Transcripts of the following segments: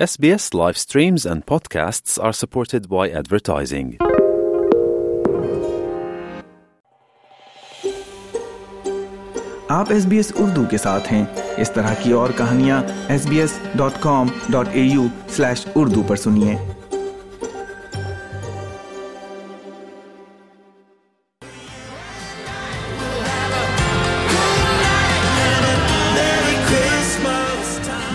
SBS live streams and podcasts are supported by advertising. آپ S B S Urdu کے ساتھ ہیں اس طرح کی اور کہانیاں S B S dot com dot A U slash Urdu پر سنیے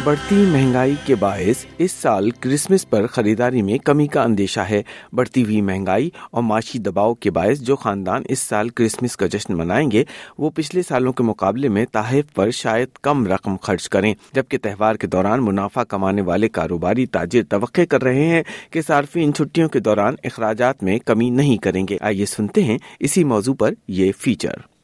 بڑھتی مہنگائی کے باعث اس سال کرسمس پر خریداری میں کمی کا اندیشہ ہے۔ بڑھتی ہوئی مہنگائی اور معاشی دباؤ کے باعث جو خاندان اس سال کرسمس کا جشن منائیں گے، وہ پچھلے سالوں کے مقابلے میں تحائف پر شاید کم رقم خرچ کریں۔ جبکہ تہوار کے دوران منافع کمانے والے کاروباری تاجر توقع کر رہے ہیں کہ صارفین چھٹیوں کے دوران اخراجات میں کمی نہیں کریں گے۔ آئیے سنتے ہیں اسی موضوع پر یہ فیچر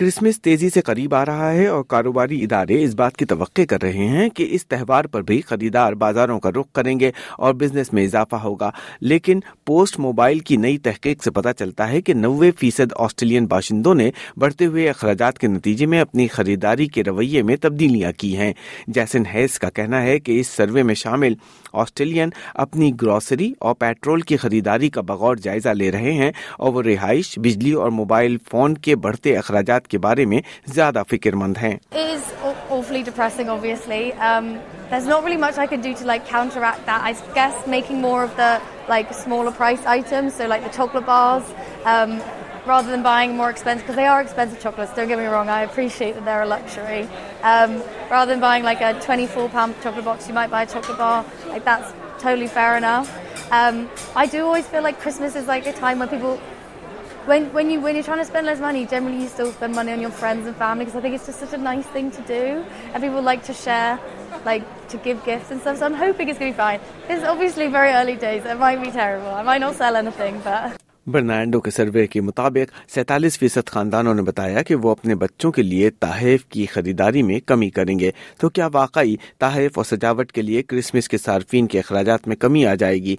کرسمس تیزی سے قریب آ رہا ہے اور کاروباری ادارے اس بات کی توقع کر رہے ہیں کہ اس تہوار پر بھی خریدار بازاروں کا رخ کریں گے اور بزنس میں اضافہ ہوگا۔ لیکن پوسٹ موبائل کی نئی تحقیق سے پتہ چلتا ہے کہ نوے فیصد آسٹریلین باشندوں نے بڑھتے ہوئے اخراجات کے نتیجے میں اپنی خریداری کے رویے میں تبدیلیاں کی ہیں۔ جیسن ہیس کا کہنا ہے کہ اس سروے میں شامل آسٹریلین اپنی گروسری اور پیٹرول کی خریداری کا بغور جائزہ لے رہے ہیں اور وہ رہائش، بجلی اور موبائل فون کے بڑھتے اخراجات کے بارے میں زیادہ فکر مند ہیں rather than buying more expensive because they are expensive chocolates don't get me wrong I appreciate that they're a luxury um, rather than buying like a 24 pound chocolate box you might buy a chocolate bar like that's totally fair enough um, I do always feel like Christmas is like a time when people when when you when you're trying to spend less money, generally you still spend money on your friends and family because I think it's just such a nice thing to do, and people like to share, like to give gifts and stuff. So I'm hoping it's going to be fine. It's obviously very early days. It might be terrible. I might not sell anything, but. برنانڈو کے survey کے مطابق سینتالیس فیصد خاندانوں نے بتایا کہ وہ اپنے بچوں کے لیے تحائف کی خریداری میں کمی کریں گے تو کیا واقعی تحائف اور سجاوٹ کے لیے کرسمس کے صارفین کے اخراجات میں کمی آ جائے گی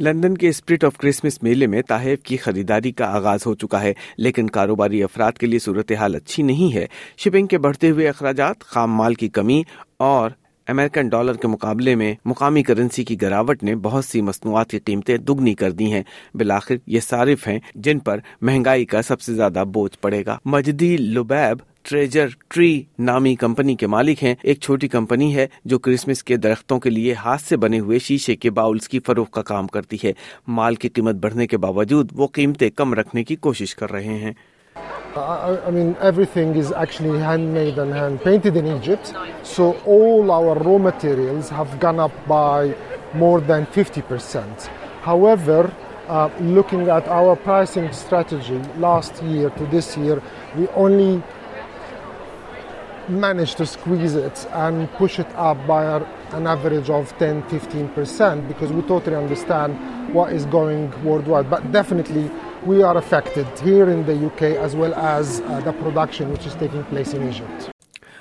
لندن کے اسپرٹ آف کرسمس میلے میں تحائف کی خریداری کا آغاز ہو چکا ہے، لیکن کاروباری افراد کے لیے صورتحال اچھی نہیں ہے۔ شپنگ کے بڑھتے ہوئے اخراجات، خام مال کی کمی اور امریکن ڈالر کے مقابلے میں مقامی کرنسی کی گراوٹ نے بہت سی مصنوعات کی قیمتیں دگنی کر دی ہیں۔ بلاخر یہ صارف ہیں جن پر مہنگائی کا سب سے زیادہ بوجھ پڑے گا۔ مجدی لبیب ٹریجر ٹری نامی کمپنی کے مالک ہیں ایک چھوٹی کمپنی ہے جو کرسمس کے درختوں کے لیے ہاتھ سے بنے ہوئے شیشے کے باؤلز کی فروخت کا کام کرتی ہے مال کی قیمت بڑھنے کے باوجود وہ قیمتیں کم رکھنے کی کوشش کر رہے ہیں I mean, everything is actually handmade and hand painted in Egypt. So all our raw materials have gone up by more than 50%. However, uh, looking at our pricing strategy last year to this year, we only managed to squeeze it and push it up by an average of 10 15% because we totally understand what is going worldwide. But definitely, we are affected here in the UK as well as uh, the production which is taking place in Egypt.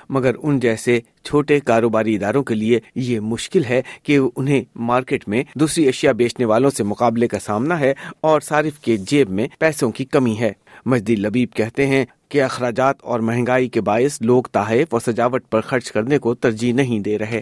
مگر ان جیسے چھوٹے کاروباری اداروں کے لیے یہ مشکل ہے کہ انہیں مارکیٹ میں دوسری اشیاء بیچنے والوں سے مقابلے کا سامنا ہے اور صارف کے جیب میں پیسوں کی کمی ہے۔ مجدی لبیب کہتے ہیں کہ اخراجات اور مہنگائی کے باعث لوگ تحائف اور سجاوٹ پر خرچ کرنے کو ترجیح نہیں دے رہے۔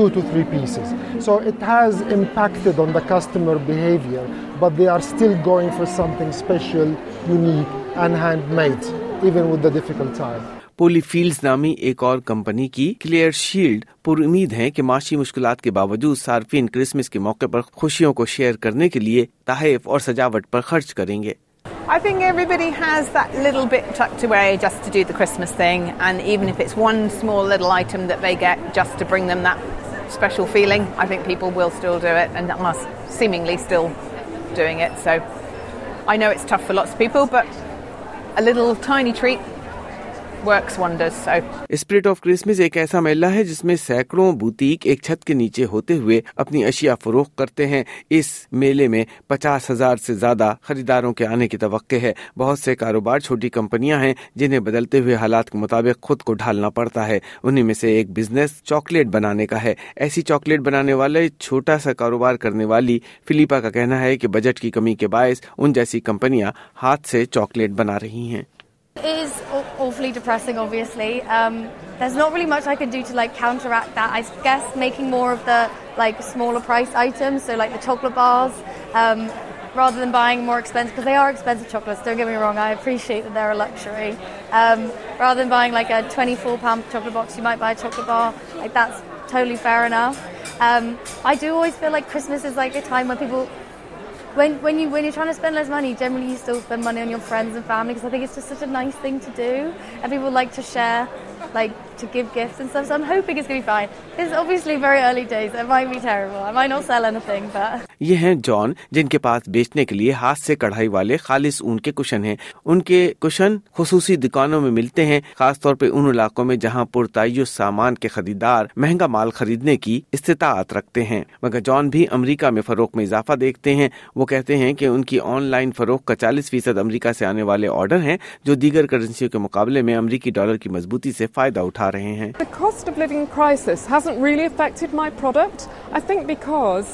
Maybe they used to buy five, six pieces about 10 years ago. Now, two to three pieces. So it has impacted on the customer behavior, but they are still going for something special, unique, and handmade, even with the difficult time. Polly Fields نامی ایک اور company کی clear shield پر امید ہے کہ معاشی مشکلات کے باوجود صارفین کرسمس کے موقع پر خوشیوں کو شیئر کرنے کے لیے تحائف اور سجاوٹ پر خرچ کریں گے I think everybody has that little bit tucked away just to do the Christmas thing, and even if it's one small little item that they get just to bring them that special feeling, I think people will still do it and are seemingly still doing it. So I know it's tough for lots of people, but a little tiny treat spirit of Christmas ایک ایسا میلہ ہے جس میں سینکڑوں boutique ایک چھت کے نیچے ہوتے ہوئے اپنی اشیاء فروخت کرتے ہیں۔ اس میلے میں پچاس ہزار سے زیادہ خریداروں کے آنے کی توقع ہے۔ بہت سے کاروبار چھوٹی کمپنیاں ہیں جنہیں بدلتے ہوئے حالات کے مطابق خود کو ڈھالنا پڑتا ہے۔ انہیں میں سے ایک بزنس چاکلیٹ بنانے کا ہے۔ ایسی چاکلیٹ بنانے والے چھوٹا سا کاروبار کرنے والی فلیپا کا کہنا ہے کہ بجٹ کی کمی کے باعث ان جیسی کمپنیاں ہاتھ سے چاکلیٹ بنا رہی ہیں۔ Is awfully depressing, obviously. Um, there's not really much I can do to like counteract that. I guess making more of the like smaller price items, so like the chocolate bars, um, rather than buying more expensive because they are expensive chocolates. Don't get me wrong. I appreciate that they're a luxury. Um, rather than buying like a 24 pound chocolate box, you might buy a chocolate bar. Like that's totally fair enough. Um, I do always feel like Christmas is like a time when people when when you when you're trying to spend less money, generally you still spend money on your friends and family because I think it's just such a nice thing to do, and people like to share, like to give gifts and stuff. So I'm hoping it's gonna be fine. It's obviously very early days. It might be terrible. I might not sell anything, but یہ ہیں جان، جن کے پاس بیچنے کے لیے ہاتھ سے کڑھائی والے خالص اون کے کشن ہیں۔ ان کے کشن خصوصی دکانوں میں ملتے ہیں، خاص طور پہ ان علاقوں میں جہاں پرتعیش سامان کے خریدار مہنگا مال خریدنے کی استطاعت رکھتے ہیں۔ مگر جان بھی امریکہ میں فروخت میں اضافہ دیکھتے ہیں۔ وہ کہتے ہیں کہ ان کی آن لائن فروخت کا چالیس فیصد امریکہ سے آنے والے آرڈر ہیں، جو دیگر کرنسیوں کے مقابلے میں امریکی ڈالر کی مضبوطی سے فائدہ اٹھا رہے ہیں۔ The cost of living crisis hasn't really affected my product. I think because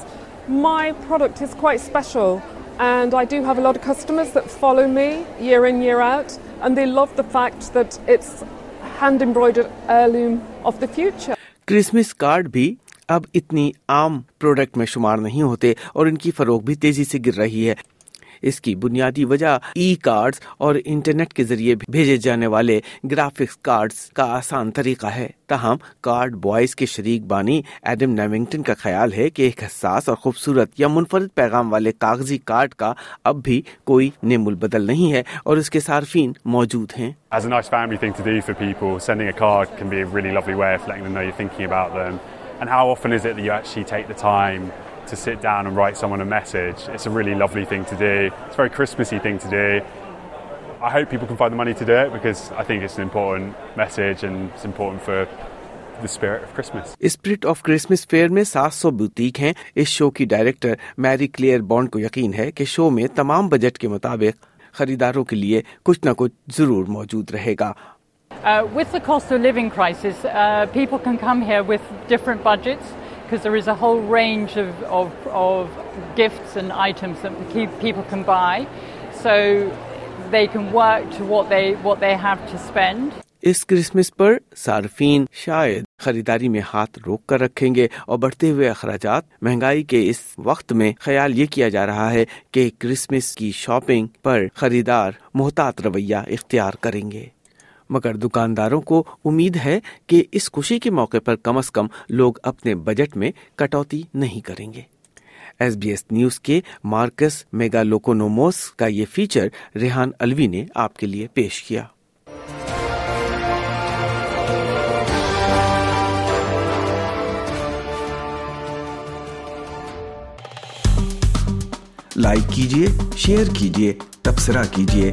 my product is quite special and I do have a lot of customers that follow me year in, year out, and they love the fact that it's hand embroidered heirloom of the future. Christmas card بھی اب اتنی عام product میں شمار نہیں ہوتے اور ان کی فروغ بھی تیزی سے گر رہی ہے اس کی بنیادی وجہ ای کارڈز اور انٹرنیٹ کے ذریعے بھیجے جانے والے گرافکس کارڈز کا آسان طریقہ ہے تاہم کارڈ بوائز کے شریک بانی ایڈم نیمنگٹن کا خیال ہے کہ ایک حساس اور خوبصورت یا منفرد پیغام والے کاغذی کارڈ کا اب بھی کوئی نیم البدل نہیں ہے اور اس کے صارفین موجود ہیں As a nice family thing to do for people, sending a card can be a really lovely way of letting them know you're thinking about them. And how often is it that you actually take the time to sit down and write someone a message? It's a really lovely thing to do. It's a very Christmassy thing to do. I hope people can find the money to do it because I think it's an important message and it's important for the spirit of Christmas. Spirit of Christmas fair میں سات سو boutique ہیں اس شو کی director میری clear bond کو یقین ہے کہ شو میں تمام بجٹ کے مطابق خریداروں کے لیے کچھ نہ کچھ ضرور موجود رہے گا Uh, with the cost of living crisis, uh, people can come here with different budgets because there is a whole range of, of, of gifts and items that people can buy. So they can work to what they, what they have to spend. اس Christmas پر صارفین شاید خریداری میں ہاتھ روک کر رکھیں گے اور بڑھتے ہوئے اخراجات مہنگائی کے اس وقت میں خیال یہ کیا جا رہا ہے کہ کرسمس کی شاپنگ پر خریدار محتاط رویہ اختیار کریں گے مگر دکانداروں کو امید ہے کہ اس خوشی کے موقع پر کم از کم لوگ اپنے بجٹ میں کٹوتی نہیں کریں گے۔ ایس بی ایس نیوز کے مارکس میگا لوکونوموس کا یہ فیچر ریحان الوی نے آپ کے لیے پیش کیا۔ لائک کیجیے شیئر کیجیے تبصرہ کیجیے